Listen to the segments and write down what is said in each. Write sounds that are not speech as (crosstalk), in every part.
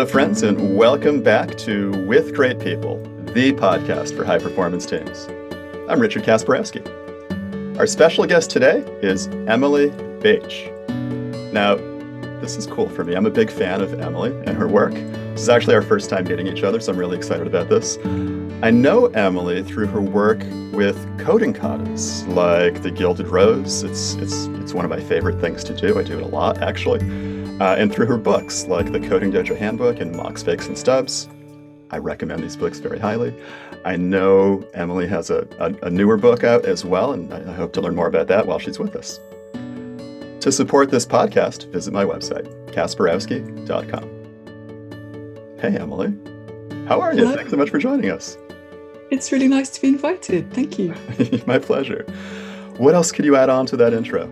Hello, friends, and welcome back to With Great People, the podcast for high performance teams. I'm Richard Kasperowski. Our special guest today is Emily Bache. Now, this is cool for me. I'm a big fan of Emily and her work. This is actually our first time meeting each other, so I'm really excited about this. I know Emily through her work with coding katas, like the Gilded Rose. It's it's it's one of my favorite things to do. I do it a lot, actually. Uh, and through her books, like the Coding Dojo Handbook and Mocks, Fakes, and Stubs. I recommend these books very highly. I know Emily has a, a, a newer book out as well, and I hope to learn more about that while she's with us. To support this podcast, visit my website, kasperowski.com. Hey, Emily. How are you? Hello. Thanks so much for joining us. It's really nice to be invited. Thank you. (laughs) my pleasure. What else could you add on to that intro?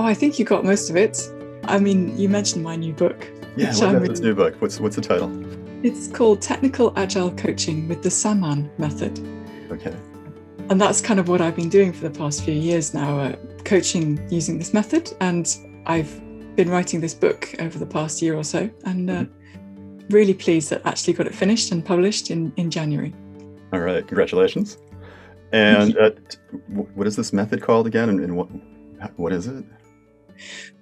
Oh, I think you got most of it. I mean, you mentioned my new book. Yeah, what about this new book? What's what's the title? It's called Technical Agile Coaching with the Samman Method. Okay. And that's kind of what I've been doing for the past few years now, uh, coaching using this method. And I've been writing this book over the past year or so, and uh, really pleased that I actually got it finished and published in, in January. All right. Congratulations. And uh, what is this method called again? And, and what what is it?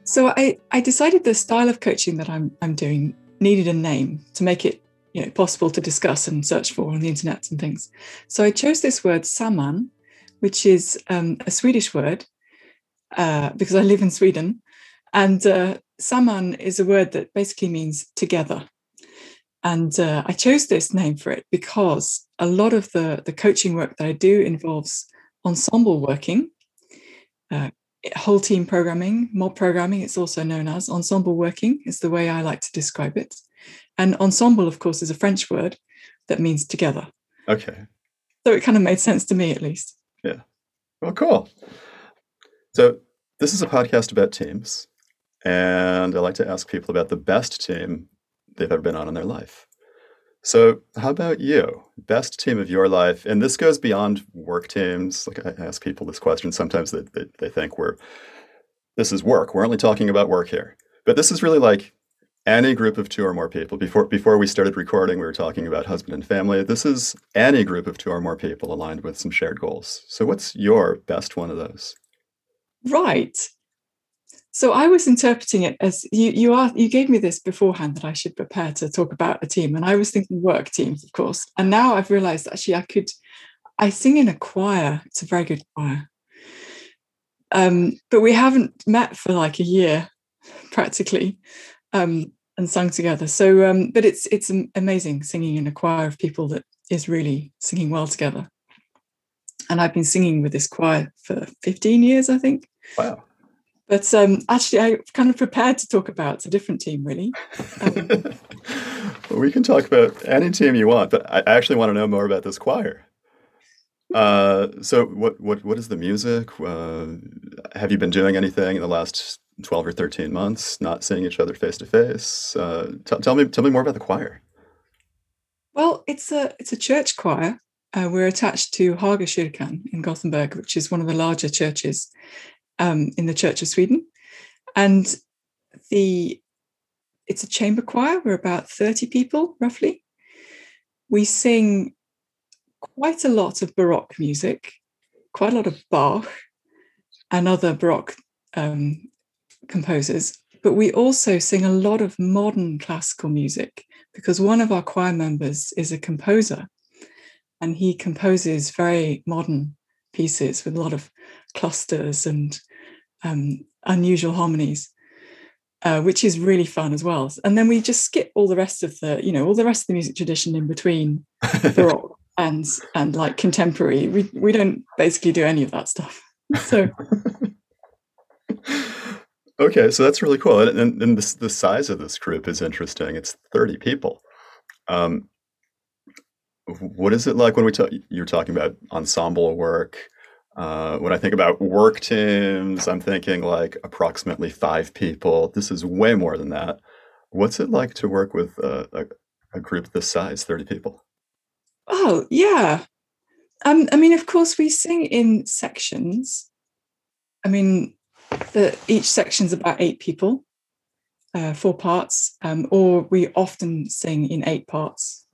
So I, I decided the style of coaching that I'm, I'm doing needed a name to make it you know, possible to discuss and search for on the internet and things. So I chose this word samman, which is um, a Swedish word uh, because I live in Sweden. And uh, samman is a word that basically means together. And uh, I chose this name for it because a lot of the, the coaching work that I do involves ensemble working, uh, whole team programming, mob programming, it's also known as ensemble working, is the way I like to describe it. And ensemble, of course, is a French word that means together. Okay. So it kind of made sense to me, at least. Yeah. Well, cool. So this is a podcast about teams, and I like to ask people about the best team they've ever been on in their life. So, how about you? Best team of your life? And this goes beyond work teams. Like I ask people this question, sometimes they, they, they think we're this is work. We're only talking about work here. But this is really like any group of two or more people. Before before we started recording, we were talking about husband and family. This is any group of two or more people aligned with some shared goals. So what's your best one of those? Right. So I was interpreting it as you you are you gave me this beforehand that I should prepare to talk about a team, and I was thinking work teams, of course. And now I've realised actually I could I sing in a choir. It's a very good choir. Um, but we haven't met for like a year, practically, um, and sung together. So, um, but it's it's amazing singing in a choir of people that is really singing well together. And I've been singing with this choir for 15 years, I think. Wow. But um, actually, I kind of prepared to talk about a different team, really. Um, (laughs) well, we can talk about any team you want, but I actually want to know more about this choir. Uh, so, what what what is the music? Uh, have you been doing anything in the last twelve or thirteen months? Not seeing each other face to face. Uh, Tell me tell me more about the choir. well, it's a it's a church choir. Uh, we're attached to Haga in Gothenburg, which is one of the larger churches um, in the Church of Sweden, and the it's a chamber choir. We're about thirty people roughly. We sing quite a lot of Baroque music, quite a lot of Bach and other Baroque um, composers, but we also sing a lot of modern classical music because one of our choir members is a composer and he composes very modern pieces with a lot of clusters and um, unusual harmonies. Uh, which is really fun as well. And then we just skip all the rest of the, you know, all the rest of the music tradition in between (laughs) Baroque and and like contemporary. We we don't basically do any of that stuff. (laughs) So okay, so that's really cool, and, and, and this, the size of this group is interesting. It's thirty people. Um, what is it like when we talk? You're talking about ensemble work. Uh, when I think about work teams, I'm thinking like approximately five people. This is way more than that. What's it like to work with uh, a, a group this size, 30 people? Oh, yeah. Um, I mean, of course, we sing in sections. I mean, the, each section's about eight people. uh, four parts, um, or we often sing in eight parts.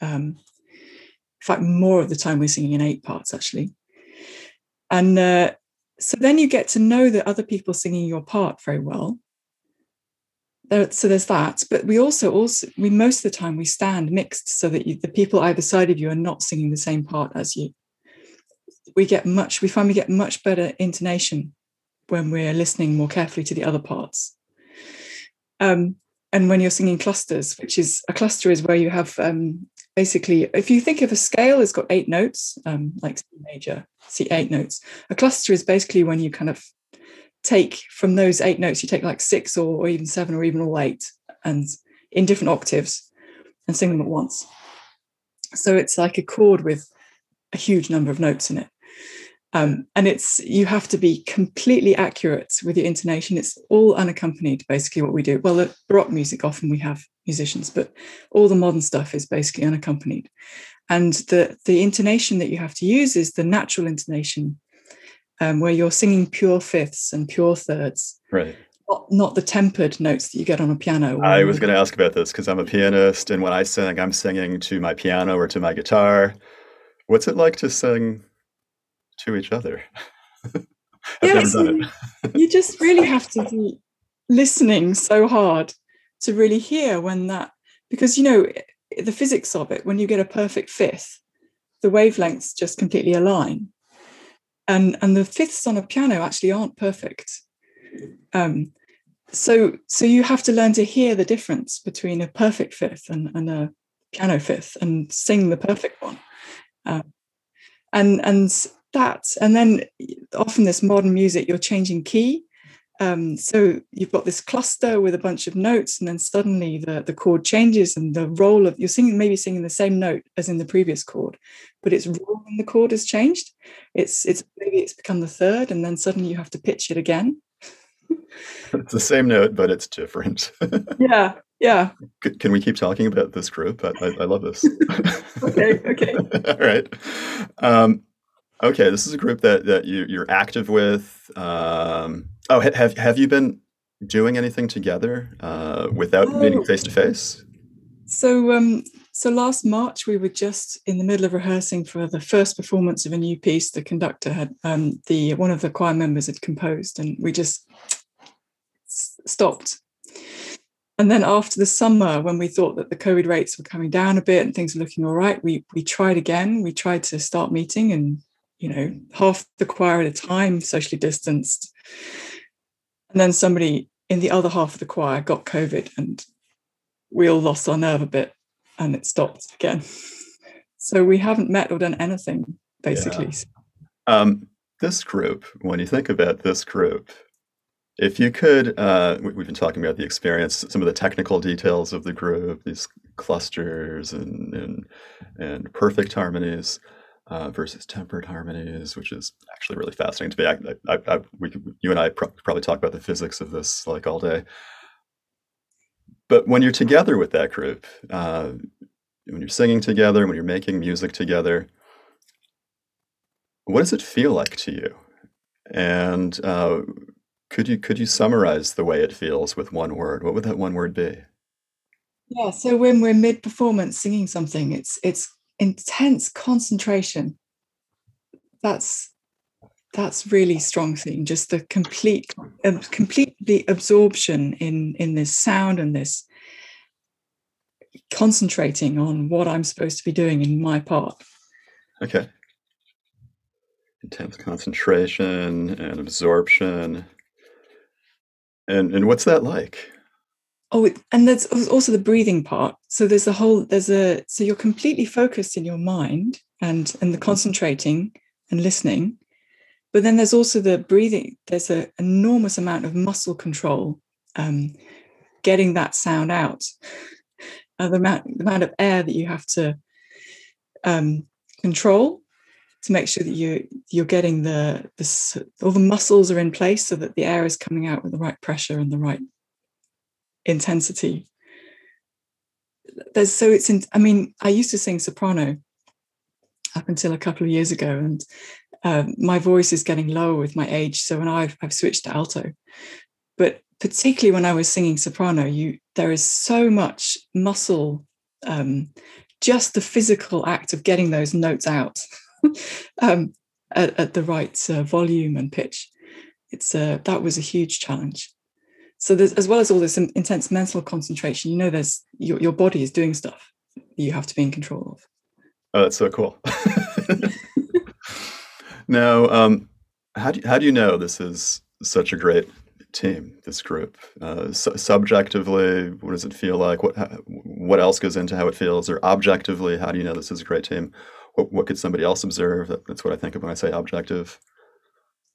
Um, in fact, more of the time we're singing in eight parts actually. And uh, so then you get to know the other people singing your part very well. so there's that, but we also also we most of the time we stand mixed so that you, the people either side of you are not singing the same part as you. We get much we find we get much better intonation when we're listening more carefully to the other parts. Um, and when you're singing clusters, which is a cluster is where you have um, basically, if you think of a scale, it's got eight notes, um, like C major, C eight notes. A cluster is basically when you kind of take from those eight notes, you take like six or, or even seven or even all eight, and in different octaves, and sing them at once. So it's like a chord with a huge number of notes in it. Um, and it's you have to be completely accurate with your intonation. It's all unaccompanied, basically, what we do. Well, the baroque music often we have musicians, but all the modern stuff is basically unaccompanied. And the the intonation that you have to use is the natural intonation, um, where you're singing pure fifths and pure thirds. Right. Not, not the tempered notes that you get on a piano. I was going to ask about this because I'm a pianist, and when I sing, I'm singing to my piano or to my guitar. What's it like to sing to each other. (laughs) yeah, you just really have to be listening so hard to really hear when that because you know the physics of it when you get a perfect fifth the wavelengths just completely align. And and the fifths on a piano actually aren't perfect. Um, so so you have to learn to hear the difference between a perfect fifth and, and a piano fifth and sing the perfect one. Um, and and that. And then often this modern music, you're changing key. Um, so you've got this cluster with a bunch of notes, and then suddenly the, the chord changes, and the role of you're singing maybe singing the same note as in the previous chord, but its role in the chord has changed. It's it's maybe it's become the third, and then suddenly you have to pitch it again. (laughs) it's the same note, but it's different. (laughs) yeah, yeah. Can we keep talking about this group? I, I, I love this. (laughs) okay, okay. All right. Um, Okay, this is a group that that you, you're active with. Um, oh, have have you been doing anything together uh, without oh. meeting face to face? So, um, so last March we were just in the middle of rehearsing for the first performance of a new piece. The conductor had um, the one of the choir members had composed, and we just stopped. And then after the summer, when we thought that the COVID rates were coming down a bit and things were looking all right, we we tried again. We tried to start meeting and you know, half the choir at a time, socially distanced. And then somebody in the other half of the choir got COVID and we all lost our nerve a bit and it stopped again. (laughs) So we haven't met or done anything, basically. Yeah. Um, this group, when you think about this group, if you could, uh, we've been talking about the experience, some of the technical details of the group, these clusters and and, and perfect harmonies uh, versus tempered harmonies, which is actually really fascinating to me. I, I, I, we, you and I pro- probably talk about the physics of this like all day. But when you're together with that group, uh, when you're singing together, when you're making music together, what does it feel like to you? And uh, could you could you summarize the way it feels with one word? What would that one word be? Yeah, so when we're mid performance singing something, it's it's intense concentration. That's that's really strong thing just the complete uh, complete the absorption in in this sound and this concentrating on what i'm supposed to be doing in my part. Okay. Intense concentration and absorption. And and what's that like Oh, and there's also the breathing part. So there's a whole there's a so you're completely focused in your mind and and the concentrating and listening, but then there's also the breathing. There's an enormous amount of muscle control, um, getting that sound out. Uh, the amount the amount of air that you have to um, control to make sure that you you're getting the, the all the muscles are in place so that the air is coming out with the right pressure and the right intensity there's so it's in i mean i used to sing soprano up until a couple of years ago and uh, my voice is getting lower with my age so when I've, I've switched to alto but particularly when I was singing soprano, you there is so much muscle, um, just the physical act of getting those notes out (laughs) um, at, at, the right uh, volume and pitch. It's uh, that was a huge challenge. So there's, as well as all this intense mental concentration, you know, there's your, your body is doing stuff you have to be in control of. Oh, that's so cool. (laughs) now, um, how do you, how do you know this is such a great team, this group? Uh, su- subjectively, what does it feel like? What what else goes into how it feels? Or objectively, how do you know this is a great team? What, what could somebody else observe? That, that's what I think of when I say objective.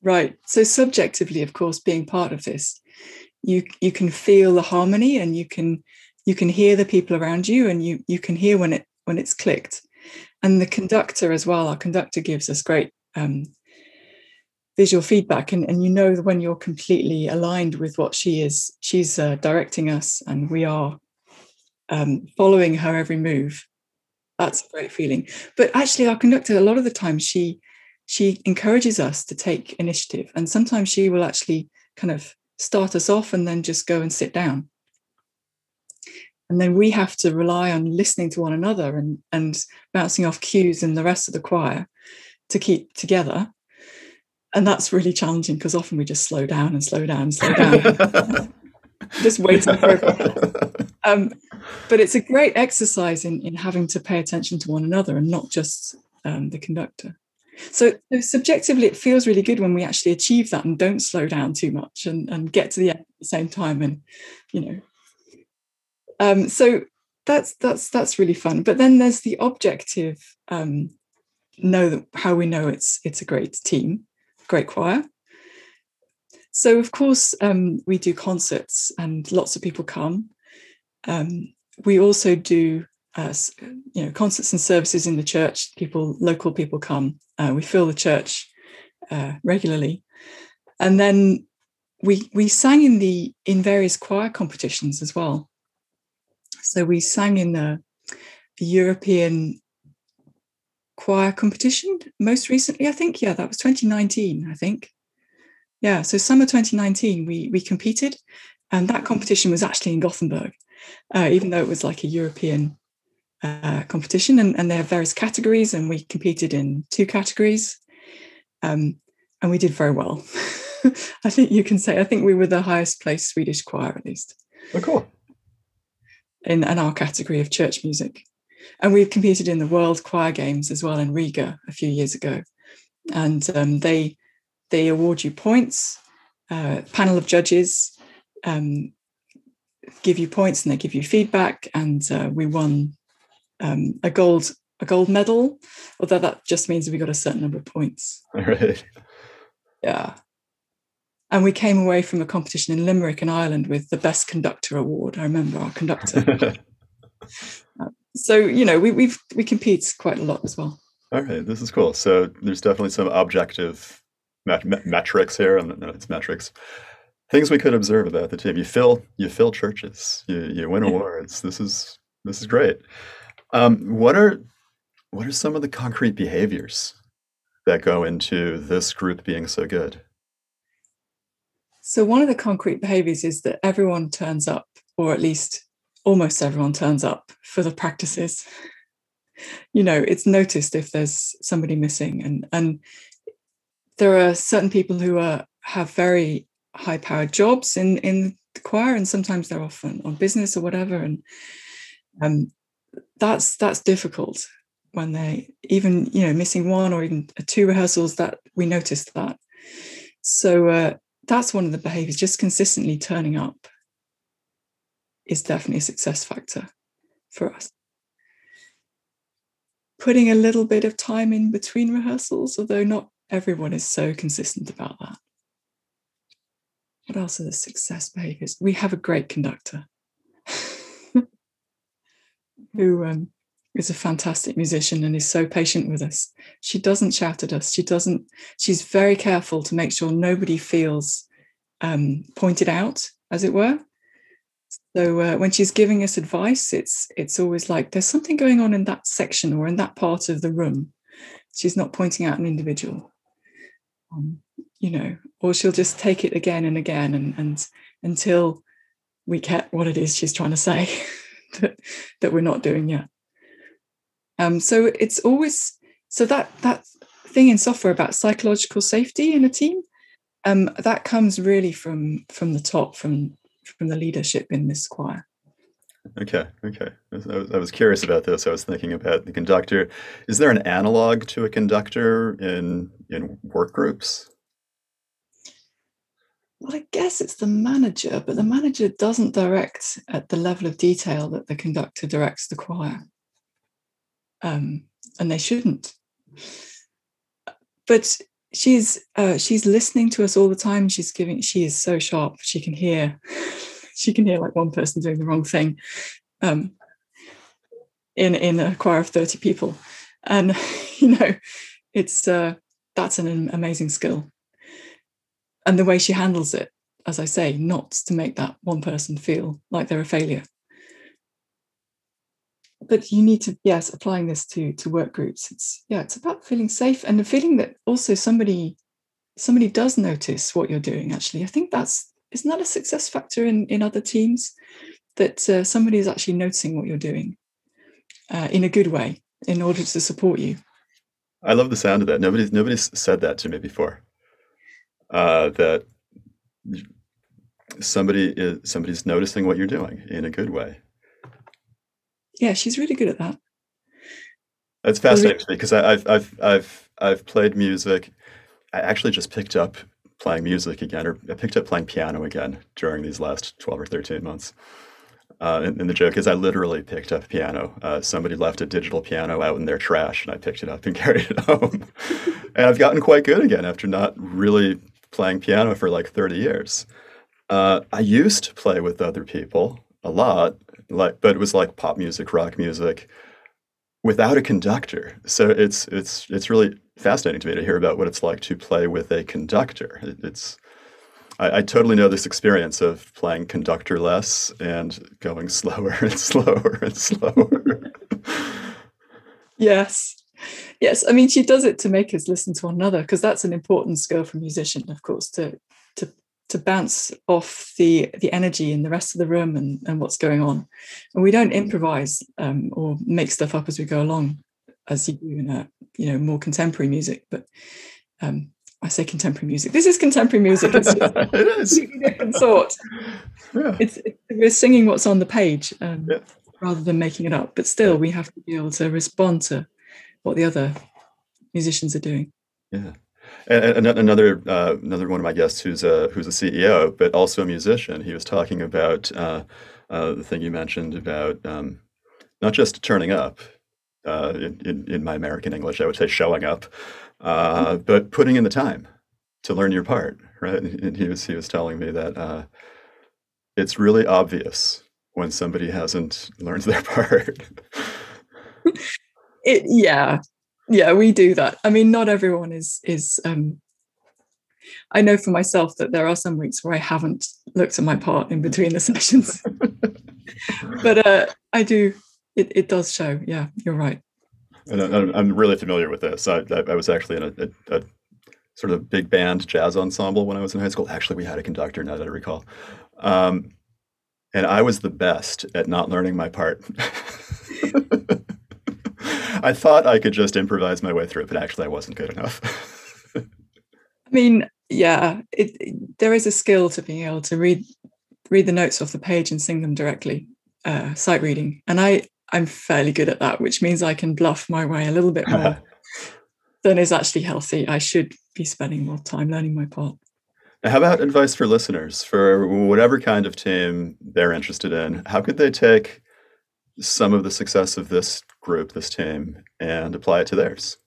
Right. So subjectively, of course, being part of this, you you can feel the harmony, and you can you can hear the people around you, and you you can hear when it when it's clicked. And the conductor as well. Our conductor gives us great um, visual feedback and, and you know when you're completely aligned with what she is she's uh, directing us and we are um, following her every move that's a great feeling but actually our conductor a lot of the time she she encourages us to take initiative and sometimes she will actually kind of start us off and then just go and sit down. And then we have to rely on listening to one another and and bouncing off cues in the rest of the choir to keep together. And that's really challenging because often we just slow down and slow down and slow down. (laughs) Just waiting for um, but it's a great exercise in, in having to pay attention to one another and not just um, the conductor so, so, subjectively it feels really good when we actually achieve that and don't slow down too much and, and get to the end at the same time and you know um, so that's that's that's really fun but then there's the objective um, know that how we know it's it's a great team great choir. So, of course, um, we do concerts and lots of people come. Um, we also do uh, you know concerts and services in the church. People, local people come. Uh, we fill the church uh, regularly, and then we we sang in the in various choir competitions as well. So we sang in the, the European choir competition most recently, I think. Yeah, that was 2019, I think. Yeah, so summer 2019, we we competed, and that competition was actually in Gothenburg, uh, even though it was like a European uh, competition, and, and there are various categories, and we competed in two categories, um, and we did very well. (laughs) I think you can say I think we were the highest placed Swedish choir, at least. Oh, cool. In, in our category of church music. And we've competed in the World Choir Games as well in Riga a few years ago. And um, they they award you points. Uh, panel of judges um, give you points and they give you feedback. And uh, we won um, a gold a gold medal, although that just means we got a certain number of points. (laughs) Right. Yeah. And we came away from a competition in Limerick in Ireland with the best conductor award. I remember our conductor. (laughs) so you know we we we compete quite a lot as well all right this is cool so there's definitely some objective met- metrics here and no, it's metrics things we could observe about the team you fill you fill churches you, you win awards this is this is great um, what are what are some of the concrete behaviors that go into this group being so good so one of the concrete behaviors is that everyone turns up or at least almost everyone turns up for the practices. You know, it's noticed if there's somebody missing, and and there are certain people who are have very high powered jobs in in the choir, and sometimes they're often on business or whatever, and um, that's that's difficult when they even you know missing one or even two rehearsals that we noticed that. So uh, that's one of the behaviors, just consistently turning up is definitely a success factor for us. Putting a little bit of time in between rehearsals, although not everyone is so consistent about that. What else are the success behaviors? We have a great conductor who um, is a fantastic musician and is so patient with us. She doesn't shout at us. She doesn't, she's very careful to make sure nobody feels um, pointed out, as it were. So uh, when she's giving us advice, it's it's always like there's something going on in that section or in that part of the room. She's not pointing out an individual, um, you know, or she'll just take it again and again and and until we get what it is she's trying to say (laughs) that, that we're not doing yet. Um, so it's always so that that thing in software about psychological safety in a team um, that comes really from from the top from from the leadership in this choir. Okay, okay. I was, curious about this. I was thinking about the conductor. Is there an analog to a conductor in in work groups? Well, I guess it's the manager, but the manager doesn't direct at the level of detail that the conductor directs the choir, um, and they shouldn't. But she's uh, she's listening to us all the time. She's giving. She is so sharp. She can hear. (laughs) She can hear like one person doing the wrong thing, um, in in a choir of thirty people, and (laughs) you know, it's uh, that's an amazing skill. And the way she handles it, as I say, not to make that one person feel like they're a failure. But you need to yes applying this to to work groups. It's yeah it's about feeling safe and the feeling that also somebody somebody does notice what you're doing actually. I think that's isn't that a success factor in in other teams? That uh, somebody is actually noticing what you're doing uh, in a good way in order to support you. I love the sound of that. Nobody's nobody's said that to me before uh, that somebody is somebody's noticing what you're doing in a good way yeah, she's really good at that. It's fascinating because I've I've I've I've played music. I actually just picked up playing music again, or I picked up playing piano again during these last twelve or thirteen months. Uh, and, and, the joke is, I literally picked up piano. Uh, somebody left a digital piano out in their trash, and I picked it up and (laughs) carried it home. and I've gotten quite good again after not really playing piano for like 30 years. Uh, I used to play with other people a lot, like but it was like pop music, rock music without a conductor. So it's it's it's really fascinating to me to hear about what it's like to play with a conductor. It, it's I, I, totally know this experience of playing conductor less and going (laughs) slower and slower and slower. yes. Yes, I mean she does it to make us listen to one another because that's an important skill for a musician, of course, to to to bounce off the the energy in the rest of the room and, and what's going on. And we don't improvise um, or make stuff up as we go along, as you do in a you know more contemporary music. But um, I say contemporary music. This is contemporary music. It's (laughs) it is. a different sort. Yeah. It's, it, we're singing what's on the page um, yeah. rather than making it up. But still, we have to be able to respond to what the other musicians are doing. Yeah. And, another uh, another one of my guests who's a who's a CEO but also a musician. He was talking about uh, uh, the thing you mentioned about um, not just turning up. Uh, in, in, in, my American English, I would say showing up, uh, but putting in the time to learn your part. Right? And he was he was telling me that uh, it's really obvious when somebody hasn't learned their (laughs) part. (laughs) it, yeah, yeah we do that. I mean not everyone is is um i know for myself that there are some weeks where i haven't looked at my part in between the (laughs) sessions. But uh i do it, it does show. Yeah you're right. And i'm really familiar with this. I, I was actually in a, a, a sort of big band jazz ensemble when i was in high school. Actually we had a conductor now that i recall. Um, and i was the best at not learning my part (laughs) I thought I could just improvise my way through it, but actually I wasn't good enough. (laughs) I mean, yeah, it, it, there is a skill to being able to read read the notes off the page and sing them directly, uh, sight reading, and I I'm fairly good at that, which means I can bluff my way a little bit more (laughs) than is actually healthy. I should be spending more time learning my part. How about advice for listeners for whatever kind of team they're interested in? How could they take some of the success of this group, this team, and apply it to theirs?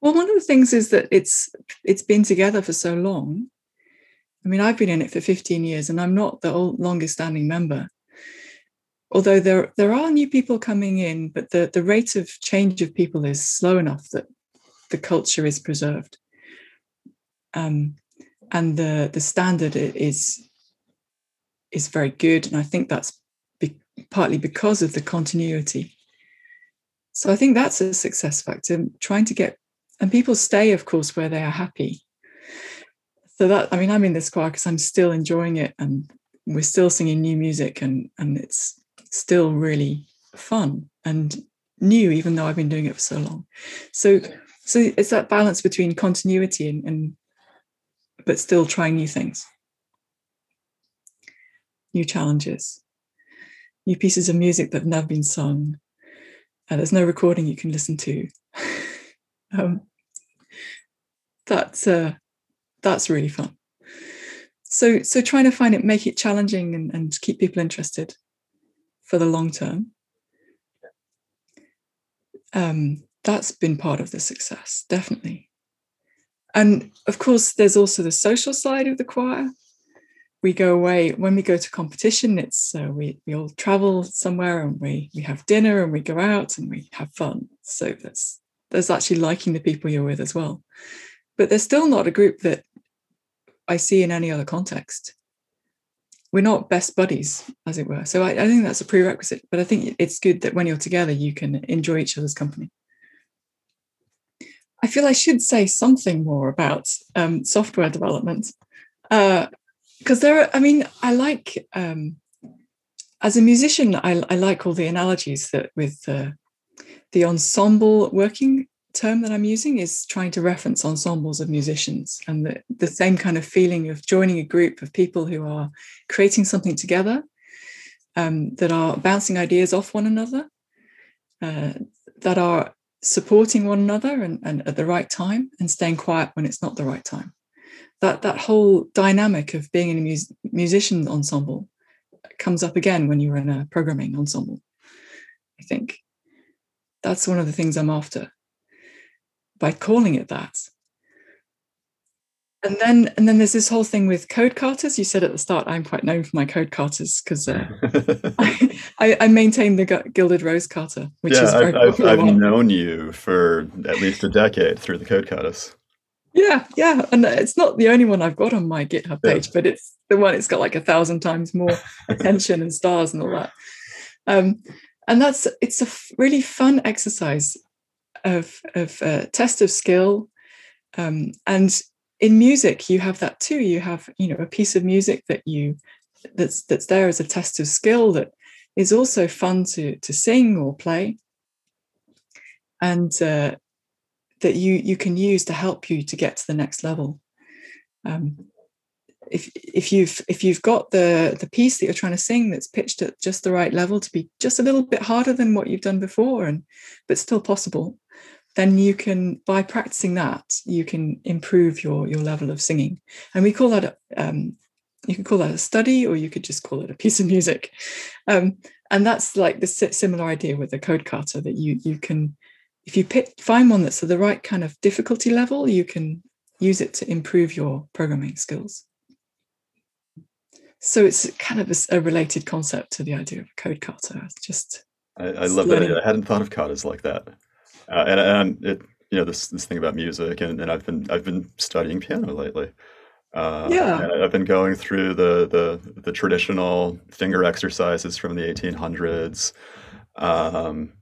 Well, one of the things is that it's it's been together for so long. I mean, I've been in it for 15 years, and I'm not the old, longest standing member. Although there there are new people coming in, but the the rate of change of people is slow enough that the culture is preserved, um, and the the standard is is very good, and I think that's partly because of the continuity. So I think that's a success factor, trying to get, and people stay, of course, where they are happy. So that, I mean, I'm in this choir because I'm still enjoying it and we're still singing new music and and it's still really fun and new even though i've been doing it for so long. So so it's that balance between continuity and, and but still trying new things. New challenges. New pieces of music that have never been sung and there's no recording you can listen to. (laughs) Um, that's uh, that's really fun. So so trying to find it make it challenging and, and keep people interested for the long term. Um, that's been part of the success definitely. And of course there's also the social side of the choir we go away when we go to competition it's uh, we, we all travel somewhere and we we have dinner and we go out and we have fun so that's there's actually liking the people you're with as well but there's still not a group that I see in any other context. We're not best buddies, as it were. So I, I, think that's a prerequisite. But I think it's good that when you're together, you can enjoy each other's company. I feel I should say something more about um, software development because there are. I mean, I like um, as a musician, I, I, like all the analogies that with uh, the ensemble working term that I'm using is trying to reference ensembles of musicians and the, the same kind of feeling of joining a group of people who are creating something together, um, that are bouncing ideas off one another, uh, that are supporting one another and, and at the right time and staying quiet when it's not the right time. That, that whole dynamic of being in a mus- musician ensemble comes up again when you're in a programming ensemble, I think. That's one of the things I'm after by calling it that. And then, and then there's this whole thing with code katas. You said at the start, I'm quite known for my code katas because uh, (laughs) I, I, maintain the Gilded Rose kata, which yeah, is very I've, I've, I've known you for at least a decade through the code katas. Yeah, yeah, and it's not the only one I've got on my GitHub page, yeah. but it's the one it's got like a thousand times more (laughs) attention and stars and all that. Um, and that's it's a really fun exercise of of uh, test of skill um, and in music you have that too you have you know a piece of music that you that's that's there as a test of skill that is also fun to to sing or play and uh, that you you can use to help you to get to the next level. Um, if if you've if you've got the the piece that you're trying to sing that's pitched at just the right level to be just a little bit harder than what you've done before and but still possible then you can by practicing that you can improve your your level of singing. And we call that um, you can call that a study or you could just call it a piece of music. Um, and that's like the similar idea with the code kata that you you can if you pick, find one that's at the right kind of difficulty level you can use it to improve your programming skills so it's kind of a, a related concept to the idea of a code kata it's just I, I love learning. that. I hadn't thought of katas like that. Uh, and and it you know this this thing about music and, and I've been I've been studying piano lately. Uh, yeah, I've been going through the the the traditional finger exercises from the 1800s. Um,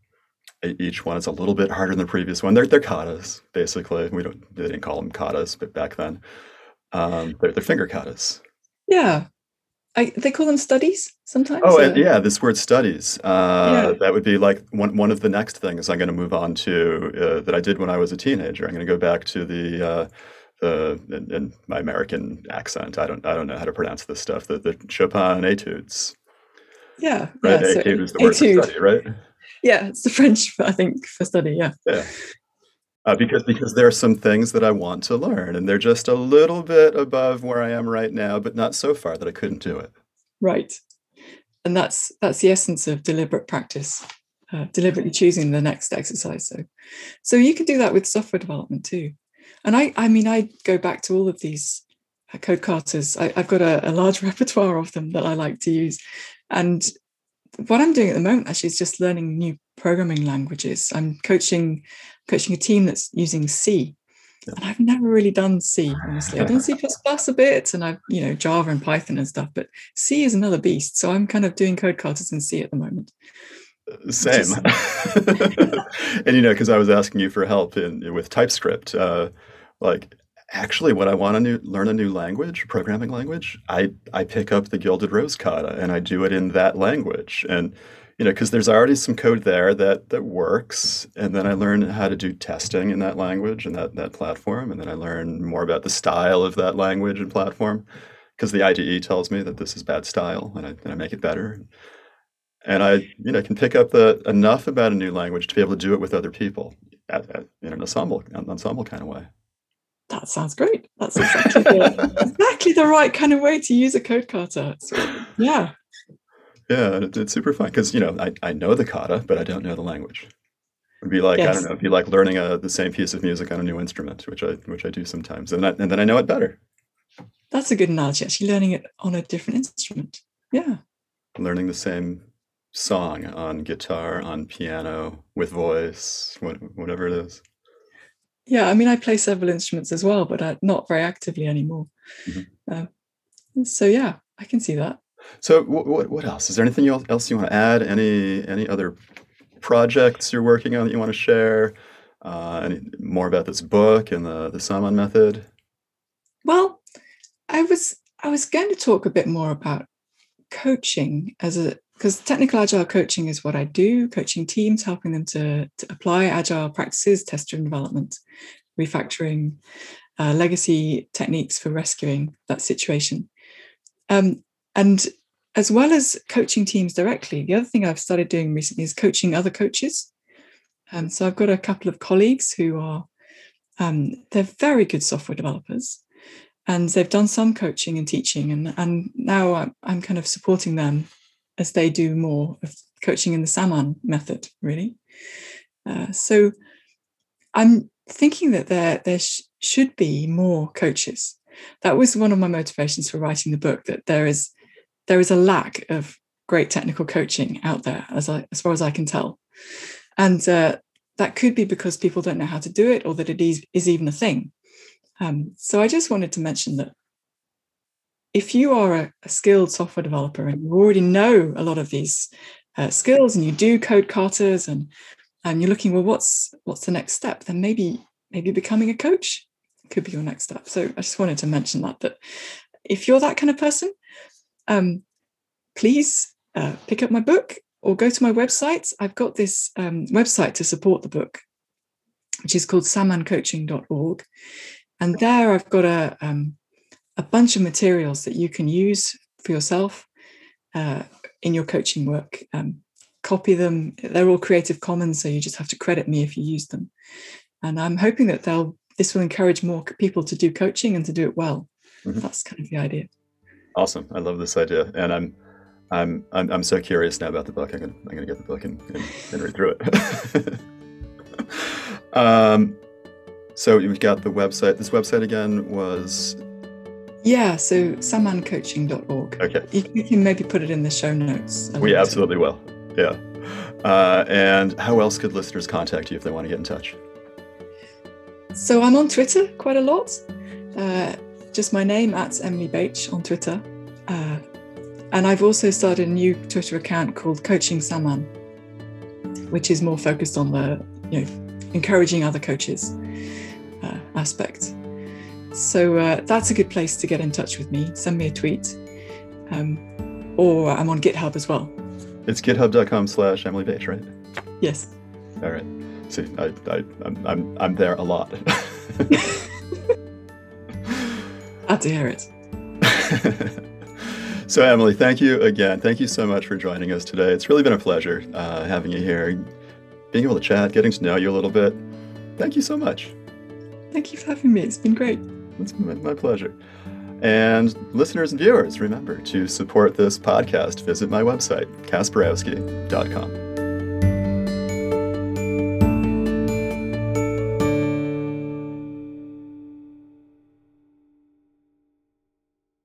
each one is a little bit harder than the previous one. They're they're katas basically. We don't they didn't call them katas, but back then um, they're, they're finger katas. Yeah, I, they call them studies sometimes. Oh, uh, yeah, this word studies. Uh, yeah. That would be like one, one of the next things I'm going to move on to uh, that I did when I was a teenager. I'm going to go back to the uh, the in, in, my American accent. I don't I don't know how to pronounce this stuff. The the Chopin etudes. Yeah, right. Yeah, so Etude is the word for study, right? Yeah, it's the French, I think, for study. Yeah. Yeah uh, because because there are some things that I want to learn, and they're just a little bit above where I am right now, but not so far that I couldn't do it. Right, and that's that's the essence of deliberate practice, uh, deliberately choosing the next exercise. So, so you can do that with software development too. And I, I mean, I go back to all of these uh, code katas. I, have got a, a large (laughs) repertoire of them that I like to use, and what I'm doing at the moment actually is just learning new programming languages. I'm coaching coaching a team that's using C. And I've never really done C, honestly. I've done C (laughs) a bit and I've, you know, Java and Python and stuff, but C is another beast. So I'm kind of doing code katas in C at the moment. Same. Is... (laughs) and, you know, because I was asking you for help in with TypeScript, uh, like actually when I want to learn a new language, programming language, I I pick up the Gilded Rose kata and I do it in that language. And you know, because there's already some code there that that works, and then I learn how to do testing in that language and that that platform, and then I learn more about the style of that language and platform, because the IDE tells me that this is bad style, and I, and I make it better. And I, you know, can pick up the enough about a new language to be able to do it with other people at, at, in an ensemble an ensemble kind of way. That sounds great. That's exactly the, (laughs) exactly the right kind of way to use a code kata. So, yeah, yeah, it, it's super fun because you know I, I know the kata, but I don't know the language. It'd be like yes. I don't know, it'd be like learning a, the same piece of music on a new instrument, which I which I do sometimes, and I, and then I know it better. That's a good analogy. Actually, learning it on a different instrument. Yeah. Learning the same song on guitar, on piano, with voice, whatever it is. Yeah, I mean, I play several instruments as well, but uh, not very actively anymore. Mm-hmm. Uh, so yeah, I can see that. So what what else? Is there anything else you want to add? Any any other projects you're working on that you want to share? Uh, any more about this book and the the Samman method? Well, I was I was going to talk a bit more about coaching as a because technical agile coaching is what I do, coaching teams, helping them to, to apply agile practices, test driven development, refactoring, uh, legacy techniques for rescuing that situation. Um, and as well as coaching teams directly, the other thing I've started doing recently is coaching other coaches. Um, so I've got a couple of colleagues who are um, they're very good software developers, and they've done some coaching and teaching, and and now I'm, I'm kind of supporting them as they do more of coaching in the Samman method, really. Uh, so I'm thinking that there there sh- should be more coaches. That was one of my motivations for writing the book. That there is there is a lack of great technical coaching out there, as I, as far as I can tell, and uh, that could be because people don't know how to do it, or that it is, is even a thing. Um, so I just wanted to mention that if you are a, a, skilled software developer and you already know a lot of these uh, skills and you do code katas and and you're looking well what's what's the next step then maybe maybe becoming a coach could be your next step so i just wanted to mention that that if you're that kind of person um, please uh, pick up my book or go to my website. I've got this um, website to support the book, which is called sammancoaching.org. And there I've got a, um, a bunch of materials that you can use for yourself uh, in your coaching work. Um, copy them. They're all Creative Commons, so you just have to credit me if you use them. And I'm hoping that they'll this will encourage more people to do coaching and to do it well. Mm-hmm. That's kind of the idea. Awesome. I love this idea. And I'm I'm I'm, I'm so curious now about the book. I'm gonna I'm gonna get the book and, and, and read through it. (laughs) um so we've got the website. This website again was yeah, so sammancoaching.org. Okay. You, you, can maybe put it in the show notes. We absolutely will. Yeah. Uh, and how else could listeners contact you if they want to get in touch? So I'm on Twitter quite a lot. Uh, just my name at Emily Bache on Twitter. Uh, and I've also started a new Twitter account called Coaching Samman, which is more focused on the, you know, encouraging other coaches uh, aspect. So uh, that's a good place to get in touch with me. Send me a tweet. Um, or I'm on GitHub as well. It's github.com slash Emily Bache, right? Yes. All right. See, I, I, I'm, I'm, I'm there a lot. (laughs) Glad to hear it. (laughs) so, Emily, thank you again. Thank you so much for joining us today. It's really been a pleasure uh, having you here, being able to chat, getting to know you a little bit. Thank you so much. Thank you for having me. It's been great. It's my pleasure. And listeners and viewers, remember to support this podcast. Visit my website, kasperowski.com.